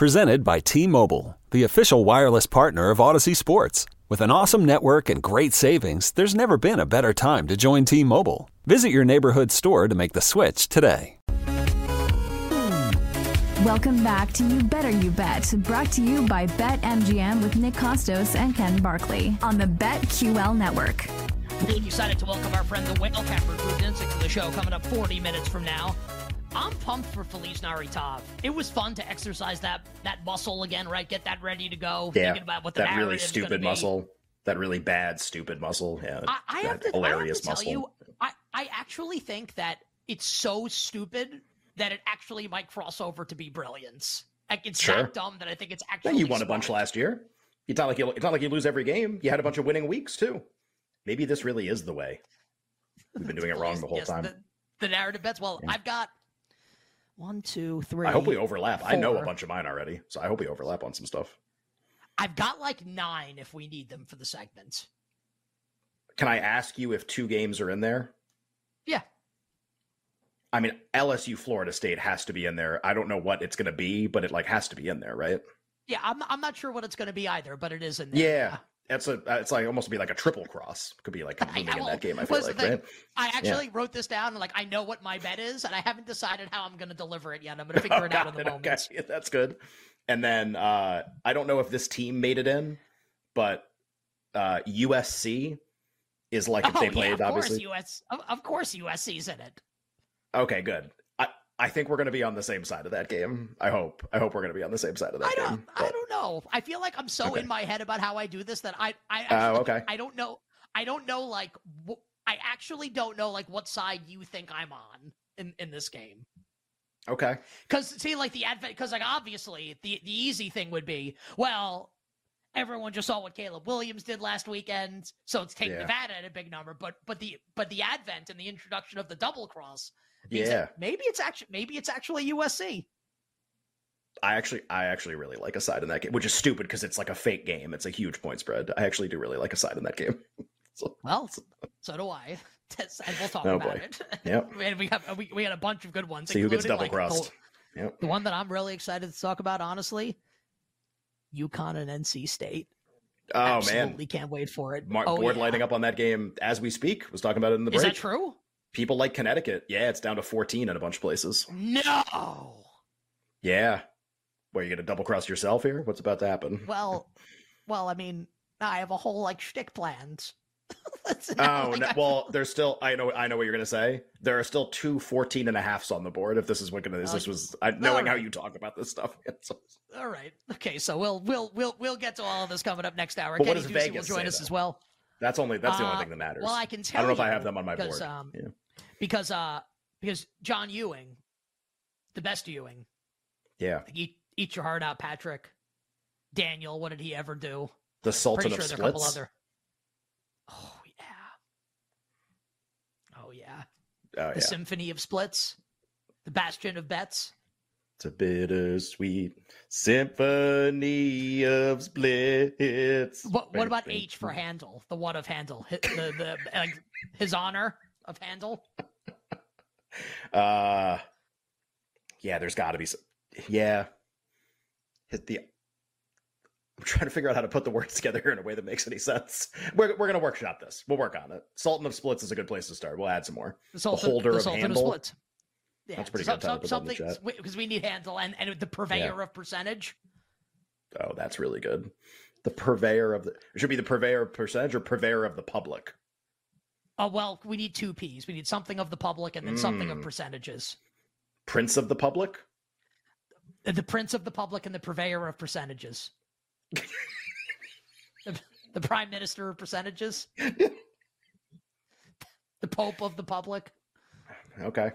Presented by T-Mobile, the official wireless partner of Odyssey Sports. With an awesome network and great savings, there's never been a better time to join T-Mobile. Visit your neighborhood store to make the switch today. Welcome back to You Better You Bet, brought to you by BetMGM with Nick Kostos and Ken Barkley on the BetQL network. Really excited to welcome our friend the whale capper Drew Dinsick to the show coming up 40 minutes from now. I'm pumped for Feliz Navidad. It was fun to exercise that that muscle again, right? Get that ready to go. Yeah, thinking about what the that really stupid muscle, that really bad stupid muscle. Yeah, I, I have that to, I have hilarious to tell muscle. you, I, I actually think that it's so stupid that it actually might cross over to be brilliance. Like it's Sure. that dumb that I think it's Yeah, actually. you won a bunch last year. It's not like you. It's not like you lose every game. You had a bunch of winning weeks too. Maybe this really is the way. We've been doing it wrong the whole Yes, time. The, the narrative bets. Well, I've got one, two, three. I hope we overlap. I know a bunch of mine already, so I hope we overlap on some stuff. I've got like nine if we need them for the segment. Can I ask you if two games are in there? Yeah. I mean, LSU Florida State has to be in there. I don't know what it's going to be, but it like has to be in there, right? Yeah, I'm, I'm not sure what it's going to be either, but it is in there. Yeah. It's a it's like almost be like a triple cross. Could be like in that game. I feel like right. I actually wrote this down like I know what my bet is, and I haven't decided how I'm going to deliver it yet. I'm going to figure it out in the it, moment. Okay, that's good. And then uh, I don't know if this team made it in, but uh, USC is like if oh they yeah, played of course obviously. US, of, of course USC's in it. Okay, good. I I think we're going to be on the same side of that game. I hope. I hope we're going to be on the same side of that I don't, game. I don't know. I feel like I'm so Okay. in my head about how I do this that I, I Oh, actually, okay. I don't know. I don't know like wh- I actually don't know like what side you think I'm on in in this game. Okay. Because see, like the advent, because like obviously the the easy thing would be, well, everyone just saw what Caleb Williams did last weekend, so it's take Yeah. Nevada at a big number. But but the but the advent and the introduction of the double cross, Yeah. maybe it's actually maybe it's actually USC. I actually I actually really like a side in that game, which is stupid because it's like a fake game. It's a huge point spread. I actually do really like a side in that game. so, Well, so do I. and we'll talk Oh, about boy. it. Yep. and we have we, we had a bunch of good ones. See who gets double like, the- crossed. Yep. The one that I'm really excited to talk about, honestly, UConn and NC State. Oh man, Absolutely can't wait for it. Mark oh, board yeah. lighting up on that game as we speak. Was talking about it in the break. Is that true? People like Connecticut. Yeah, it's down to 14 in a bunch of places. No. Yeah. Where you gonna double cross yourself here? What's about to happen? Well, well, I mean, I have a whole like shtick planned. Oh, like, no, I- well, there's still I know I know what you're gonna say. There are still two 14 and a halfs on the board. If this is what gonna if this Uh, was I, knowing how you talk about this stuff. All right. Okay, so we'll we'll we'll we'll get to all of this coming up next hour. But what Kenny does Ducey will Vegas join us though? as well. that's only that's the Uh, only thing that matters. Well, I can tell. I don't know if I have them on my board. Um, Yeah. Because uh because John Ewing, the best Ewing, Yeah. eat eat your heart out, Patrick. Daniel, what did he ever do? The Sultan Pretty of sure there a couple Splits. other. Oh yeah. Oh yeah. Oh The yeah. Symphony of Splits, the Bastion of Bets. It's a bittersweet symphony of splits. What, what about H for Handel? The one of Handel, Hi- the the like, his honor of Handel. Uh, yeah, there's got to be some. Yeah, hit the. I'm trying to figure out how to put the words together here in a way that makes any sense. We're, we're gonna workshop this. We'll work on it. Sultan of Splits is a good place to start. We'll add some more. The Sultan, holder the of Sultan Handel. of Splits. Yeah, That's pretty some- good title some- to put in the something because we need Handel and, and the purveyor of percentage. Oh, that's really good. The purveyor of the it should be the purveyor of percentage or purveyor of the public. Oh well, we need two P's. We need something of the public and then something of Mm. percentages. Prince of the public? The prince of the public and the purveyor of percentages. the, the prime minister of percentages. the pope of the public. Okay.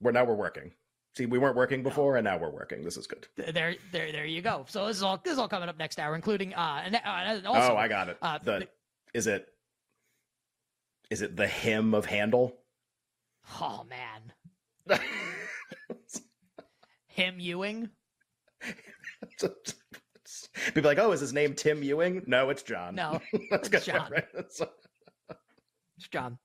We're now we're working. See, we weren't working before, and now we're working. This is good. There, there, there you go. So this is all this is all coming up next hour, including uh, and, uh, and also. oh, I got it. uh, the, is it is it the hymn of Handel? Oh man, him Ewing. People are like, oh, is his name Tim Ewing? No, it's John. No, That's it's good. John. Right? It's John.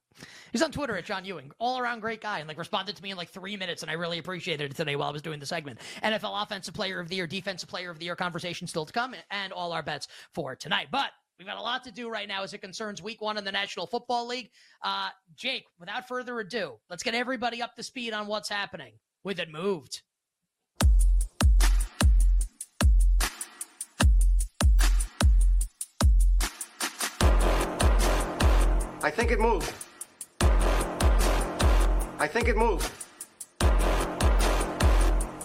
He's on Twitter at John Ewing. All around great guy and like responded to me in like three minutes and I really appreciated it today while I was doing the segment. NFL Offensive Player of the Year, Defensive Player of the Year conversation still to come and all our bets for tonight. But we've got a lot to do right now as it concerns week one in the National Football League. Uh, Jake, without further ado, let's get everybody up to speed on what's happening with it moved. I think it moved. I think it moved.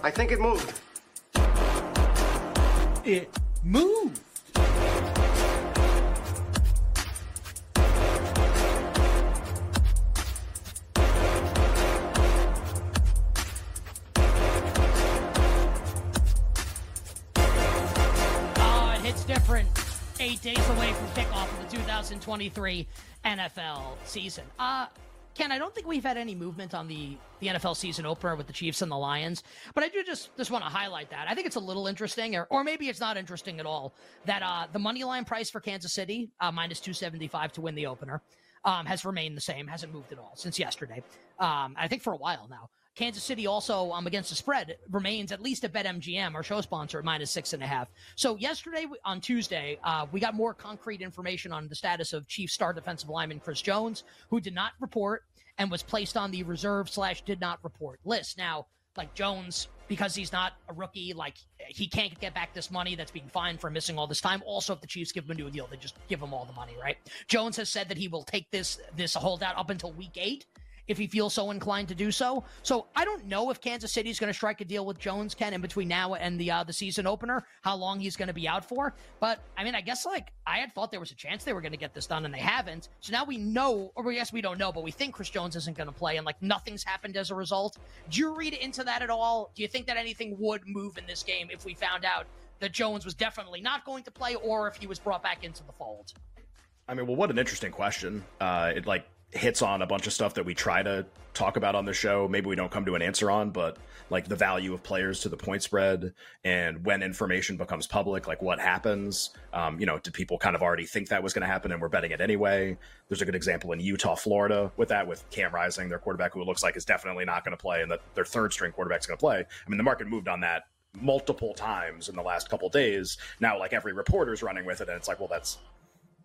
I think it moved. It moved. Eight days away from kickoff of the 2023 NFL season. Uh, Ken, I don't think we've had any movement on the, the NFL season opener with the Chiefs and the Lions, but I do just just want to highlight that. I think it's a little interesting, or, or maybe it's not interesting at all, that uh, the money line price for Kansas City, uh, minus 275 to win the opener, um, has remained the same, hasn't moved at all since yesterday. Um, I think for a while now. Kansas City also um, against the spread remains at least at BetMGM, our show sponsor, at minus six and a half. So yesterday on Tuesday, uh, we got more concrete information on the status of Chief star defensive lineman Chris Jones, who did not report and was placed on the reserve slash did not report list. Now, like Jones, because he's not a rookie, like he can't get back this money that's being fined for missing all this time. Also, if the Chiefs give him a new deal, they just give him all the money, right? Jones has said that he will take this this holdout up until week eight if he feels so inclined to do so. So I don't know if Kansas City is going to strike a deal with Jones, Ken, in between now and the uh, the season opener, how long he's going to be out for. But I mean, I guess like I had thought there was a chance they were going to get this done, and they haven't. So now we know, or guess we don't know, but we think Chris Jones isn't going to play, and like nothing's happened as a result. Do you read into that at all? Do you think that anything would move in this game if we found out that Jones was definitely not going to play, or if he was brought back into the fold? I mean, well, what an interesting question. Uh, it like hits on a bunch of stuff that we try to talk about on the show. Maybe we don't come to an answer on, but like the value of players to the point spread and when information becomes public, like what happens. Um, you know, did people kind of already think that was going to happen and we're betting it anyway? There's a good example in Utah, Florida with that, with Cam Rising, their quarterback, who it looks like is definitely not going to play and that their third string quarterback's going to play. I mean, the market moved on that multiple times in the last couple days. Now, like every reporter's running with it, and it's like, well, that's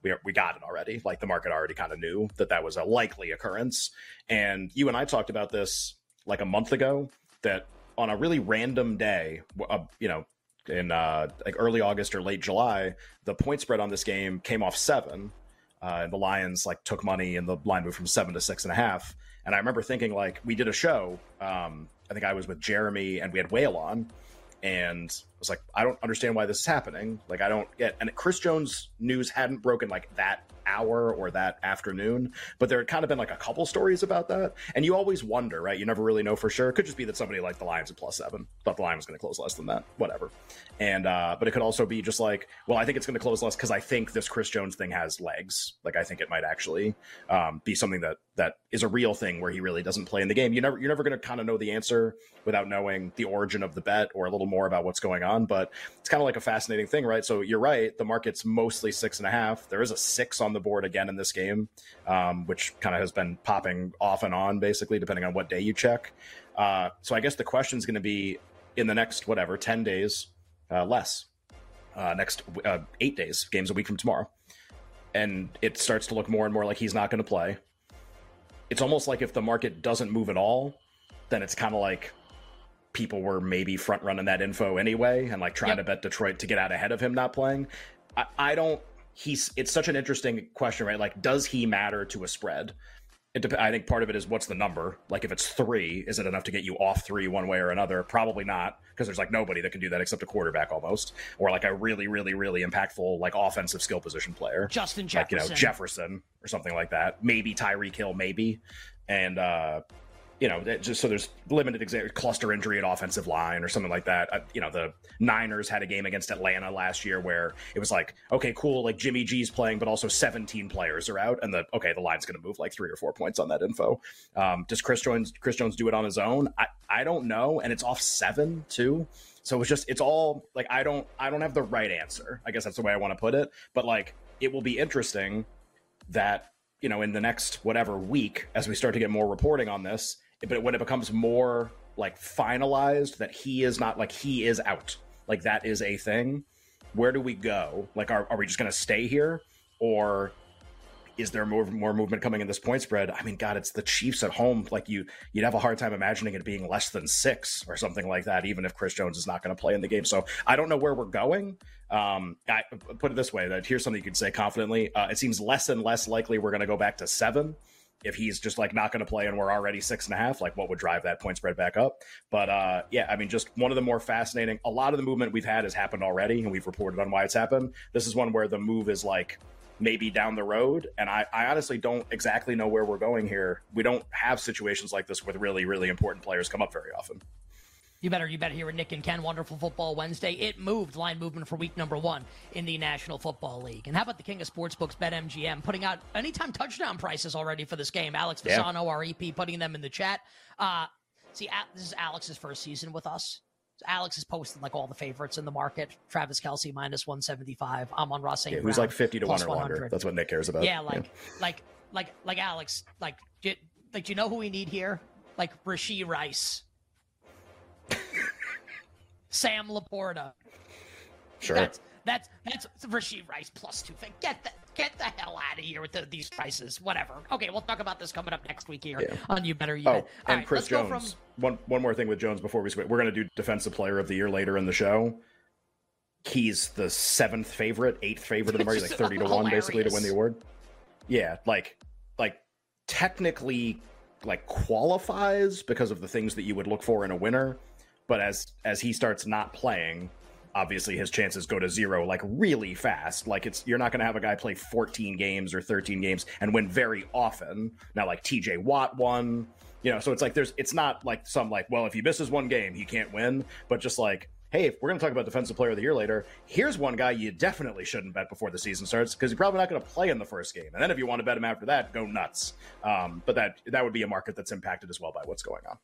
we, we got it already. Like the market already kind of knew that that was a likely occurrence. And you and I talked about this like a month ago that on a really random day, uh, you know, in uh, like early August or late July, the point spread on this game came off seven. Uh, and the Lions like took money and the line moved from seven to six and a half. And I remember thinking like we did a show. Um, I think I was with Jeremy and we had Whale on, and was like, I don't understand why this is happening. Like, I don't get. And Chris Jones news hadn't broken like that hour or that afternoon, but there had kind of been like a couple stories about that. And you always wonder, right? You never really know for sure. It could just be that somebody like the Lions at plus seven thought the line was going to close less than that, whatever. And uh, but it could also be just like, well, I think it's going to close less because I think this Chris Jones thing has legs. Like, I think it might actually um, be something that that is a real thing where he really doesn't play in the game. You never you're never going to kind of know the answer without knowing the origin of the bet or a little more about what's going on. But it's kind of like a fascinating thing, right? So you're right. The market's mostly six and a half. There is a six on the board again in this game, um, which kind of has been popping off and on, basically, depending on what day you check. Uh, so I guess the question is going to be in the next whatever ten days, uh, less. Uh, next uh, eight days, games a week from tomorrow, and it starts to look more and more like he's not going to play. It's almost like if the market doesn't move at all, then it's kind of like people were maybe front running that info anyway and like trying Yep. to bet Detroit to get out ahead of him not playing. I, I don't. He's. It's such an interesting question, right? Like, does he matter to a spread? It dep- I think part of it is what's the number. Like, if it's three, is it enough to get you off three one way or another? Probably not, because there's like nobody that can do that except a quarterback almost, or like a really, really, really impactful like offensive skill position player Justin like you know Jefferson or something like that. Maybe Tyreek Hill, maybe, and uh, you know just so there's limited exa- cluster injury at offensive line or something like that. Uh, you know the Niners had a game against Atlanta last year where it was like okay, cool, like Jimmy G's playing, but also 17 players are out, and the okay the line's going to move like three or four points on that info. Um, does Chris Jones Chris Jones do it on his own? I I don't know, and it's off seven too. So it's just it's all like I don't I don't have the right answer. I guess that's the way I want to put it. But like it will be interesting that you know in the next whatever week as we start to get more reporting on this but when it becomes more like finalized that he is not like he is out. Like that is a thing. Where do we go? Like are, are we just going to stay here? Or is there more more movement coming in this point spread? I mean god it's the chiefs at home. Like you you'd have a hard time imagining it being less than six or something like that even if chris jones is not going to play in the game. So i don't know where we're going. Um I, put it this way that here's something you could say confidently. Uh, it seems less and less likely we're going to go back to seven if he's just like not going to play and we're already six and a half, like what would drive that point spread back up? But uh, yeah, I mean, just one of the more fascinating. A lot of the movement we've had has happened already, and we've reported on why it's happened. This is one where the move is like maybe down the road, and I, I honestly don't exactly know where we're going here. We don't have situations like this with really, really important players come up very often. You better, you better hear it, Nick and Ken. Wonderful Football Wednesday. It moved line movement for week number one in the National Football League. And how about the King of Sportsbooks, BetMGM, putting out anytime touchdown prices already for this game? Alex Yeah. Fasano, our EP, putting them in the chat. Uh, see, this is Alex's first season with us. Alex has posted like all the favorites in the market. Travis Kelce minus one seventy five. I'm on Ross St. Yeah, who's like fifty to one or longer? That's what Nick cares about. Yeah, like, like, like, like Alex. Like, do, like, do you know who we need here? Like Rashee Rice, Sam LaPorta. sure. That's that's that's Rashee Rice plus two. Thing. Get the get the hell out of here with the, these prices. Whatever. Okay, we'll talk about this coming up next week here Yeah. on You Better You Oh, All and right, Chris Jones. from One one more thing with Jones before we switch. We're going to do Defensive Player of the Year later in the show. He's the seventh favorite, eighth favorite of the market, like thirty to one, basically, to win the award. Yeah, like like technically like qualifies because of the things that you would look for in a winner, but as as he starts not playing, obviously his chances go to zero like really fast. Like it's you're not going to have a guy play 14 games or 13 games and win very often. Now like TJ Watt won, you know, so it's like there's it's not like some like well if he misses one game he can't win, but just like hey, if we're going to talk about defensive player of the year later, here's one guy you definitely shouldn't bet before the season starts because he's probably not going to play in the first game. And then if you want to bet him after that, go nuts. Um, but that that would be a market that's impacted as well by what's going on.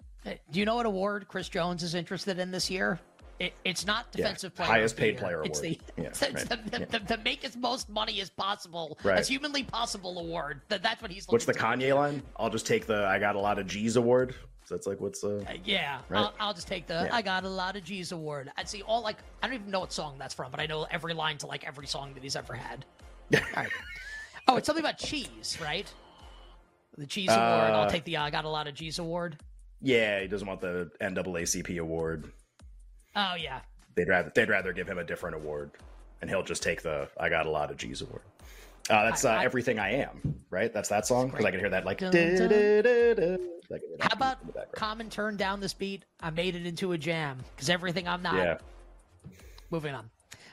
Do you know what award Chris Jones is interested in this year? It, it's not Yeah, defensive player. highest paid player It's award. the, Yeah, it's the, right. the, the, the make as most money as possible, Right. as humanly possible award. That, that's what he's. Looking for. What's the Kanye line? I'll just take the I got a lot of G's award. So that's like what's uh Uh, yeah, Right? I'll, I'll just take the Yeah. I got a lot of G's award. I'd see all like I don't even know what song that's from, but I know every line to like every song that he's ever had. all right. Oh, it's something about cheese, right? The cheese award. I'll Uh, take the I got a lot of G's award. yeah, he doesn't want the NAACP award. Oh yeah, They'd rather they'd rather give him a different award, and he'll just take the I got a lot of G's award. Uh, that's uh, I- I- everything I am, right? That's that song because I can hear that like. Dun, "Du- dun. Du- du- du." I can hear that How about in the background. Common turn down this beat? I made it into a jam because everything I'm not. Yeah, Moving on.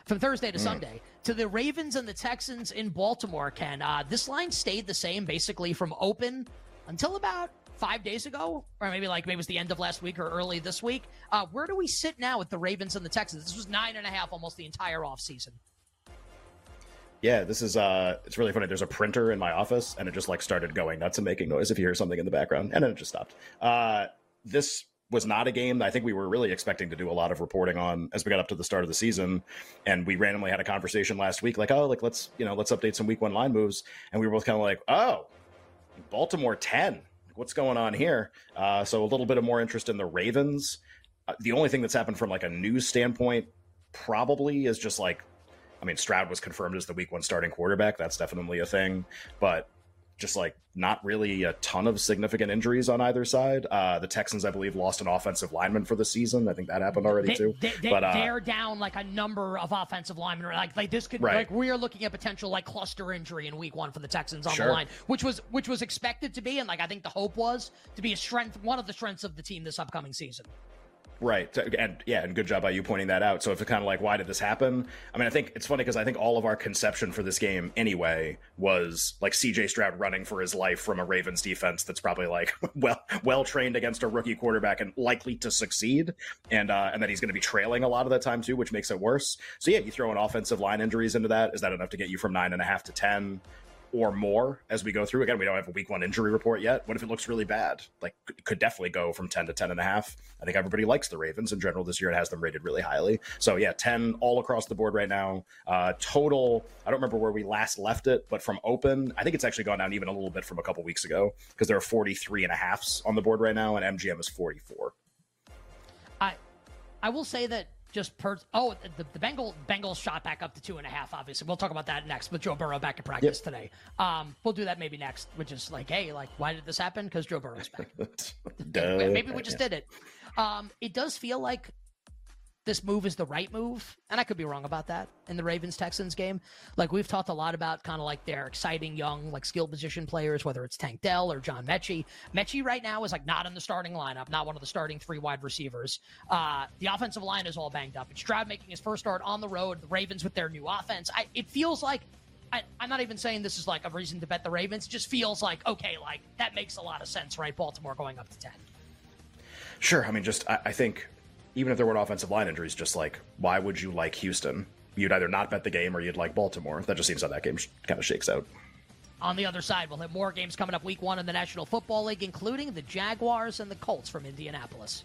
From Thursday to Sunday to the Ravens and the Texans in Baltimore, Ken. Uh, this line stayed the same basically from open until about five days ago, or maybe like maybe it was the end of last week or early this week. Uh, where do we sit now with the Ravens and the Texans? This was nine and a half almost the entire offseason. Yeah. This is uh, it's really funny. There's a printer in my office, and it just like started going nuts and making noise if you hear something in the background, and then it just stopped. Uh, this was not a game that I think we were really expecting to do a lot of reporting on as we got up to the start of the season. And we randomly had a conversation last week, like, oh, like let's you know let's update some week one line moves, and we were both kind of like, oh, Baltimore ten, what's going on here? Uh, so a little bit of more interest in the Ravens. Uh, the only thing that's happened from like a news standpoint probably is just like, I mean, Stroud was confirmed as the week one starting quarterback. That's definitely a thing, but just like not really a ton of significant injuries on either side. Uh, the Texans, I believe, lost an offensive lineman for the season. I think that happened already they, too. They, they, but uh, they're down like a number of offensive linemen. Like like this could Right. like we are looking at potential like cluster injury in week one for the Texans on Sure. the line, which was which was expected to be, and like I think the hope was to be a strength, one of the strengths of the team this upcoming season. Right. And yeah, and good job by you pointing that out. So if it's kind of like, why did this happen? I mean, I think it's funny because I think all of our conception for this game anyway was like CJ Stroud running for his life from a Ravens defense that's probably like well well trained against a rookie quarterback and likely to succeed, and uh, and that he's going to be trailing a lot of the time too, which makes it worse. So yeah, you throw in offensive line injuries into that. Is that enough to get you from nine and a half to ten? Or more as we go through. Again, we don't have a week one injury report yet. What if it looks really bad? Like, could- definitely go from 10 to 10 and a half. I think everybody likes the Ravens in general this year. It has them rated really highly. So, yeah, 10 all across the board right now. Uh, total, I don't remember where we last left it, but from open, I think it's actually gone down even a little bit from a couple weeks ago because there are 43 and a halfs on the board right now, and MGM is 44. I I will say that just per oh the, the Bengal Bengals shot back up to two and a half. Obviously, we'll talk about that next with Joe Burrow back in practice today. Um, we'll do that maybe next, which is like, hey, like why did this happen? Because Joe Burrow's back. Maybe we just did it. Um, it does feel like this move is the right move, and I could be wrong about that in the Ravens Texans game. Like we've talked a lot about kind of like their exciting young, like skill position players, whether it's Tank Dell or John Metchie. Metchie right now is like not in the starting lineup, not one of the starting three wide receivers. Uh, the offensive line is all banged up. It's Stroud making his first start on the road. The Ravens with their new offense. I, it feels like. I, I'm not even saying this is like a reason to bet the Ravens. It just feels like okay, like that makes a lot of sense, right? Baltimore going up to ten. Sure. I mean, just I, I think even if there weren't offensive line injuries, just like why would you like Houston? You'd either not bet the game or you'd like Baltimore. That just seems how that game kind of shakes out. On the other side, we'll have more games coming up week one in the National Football League, including the Jaguars and the Colts from Indianapolis.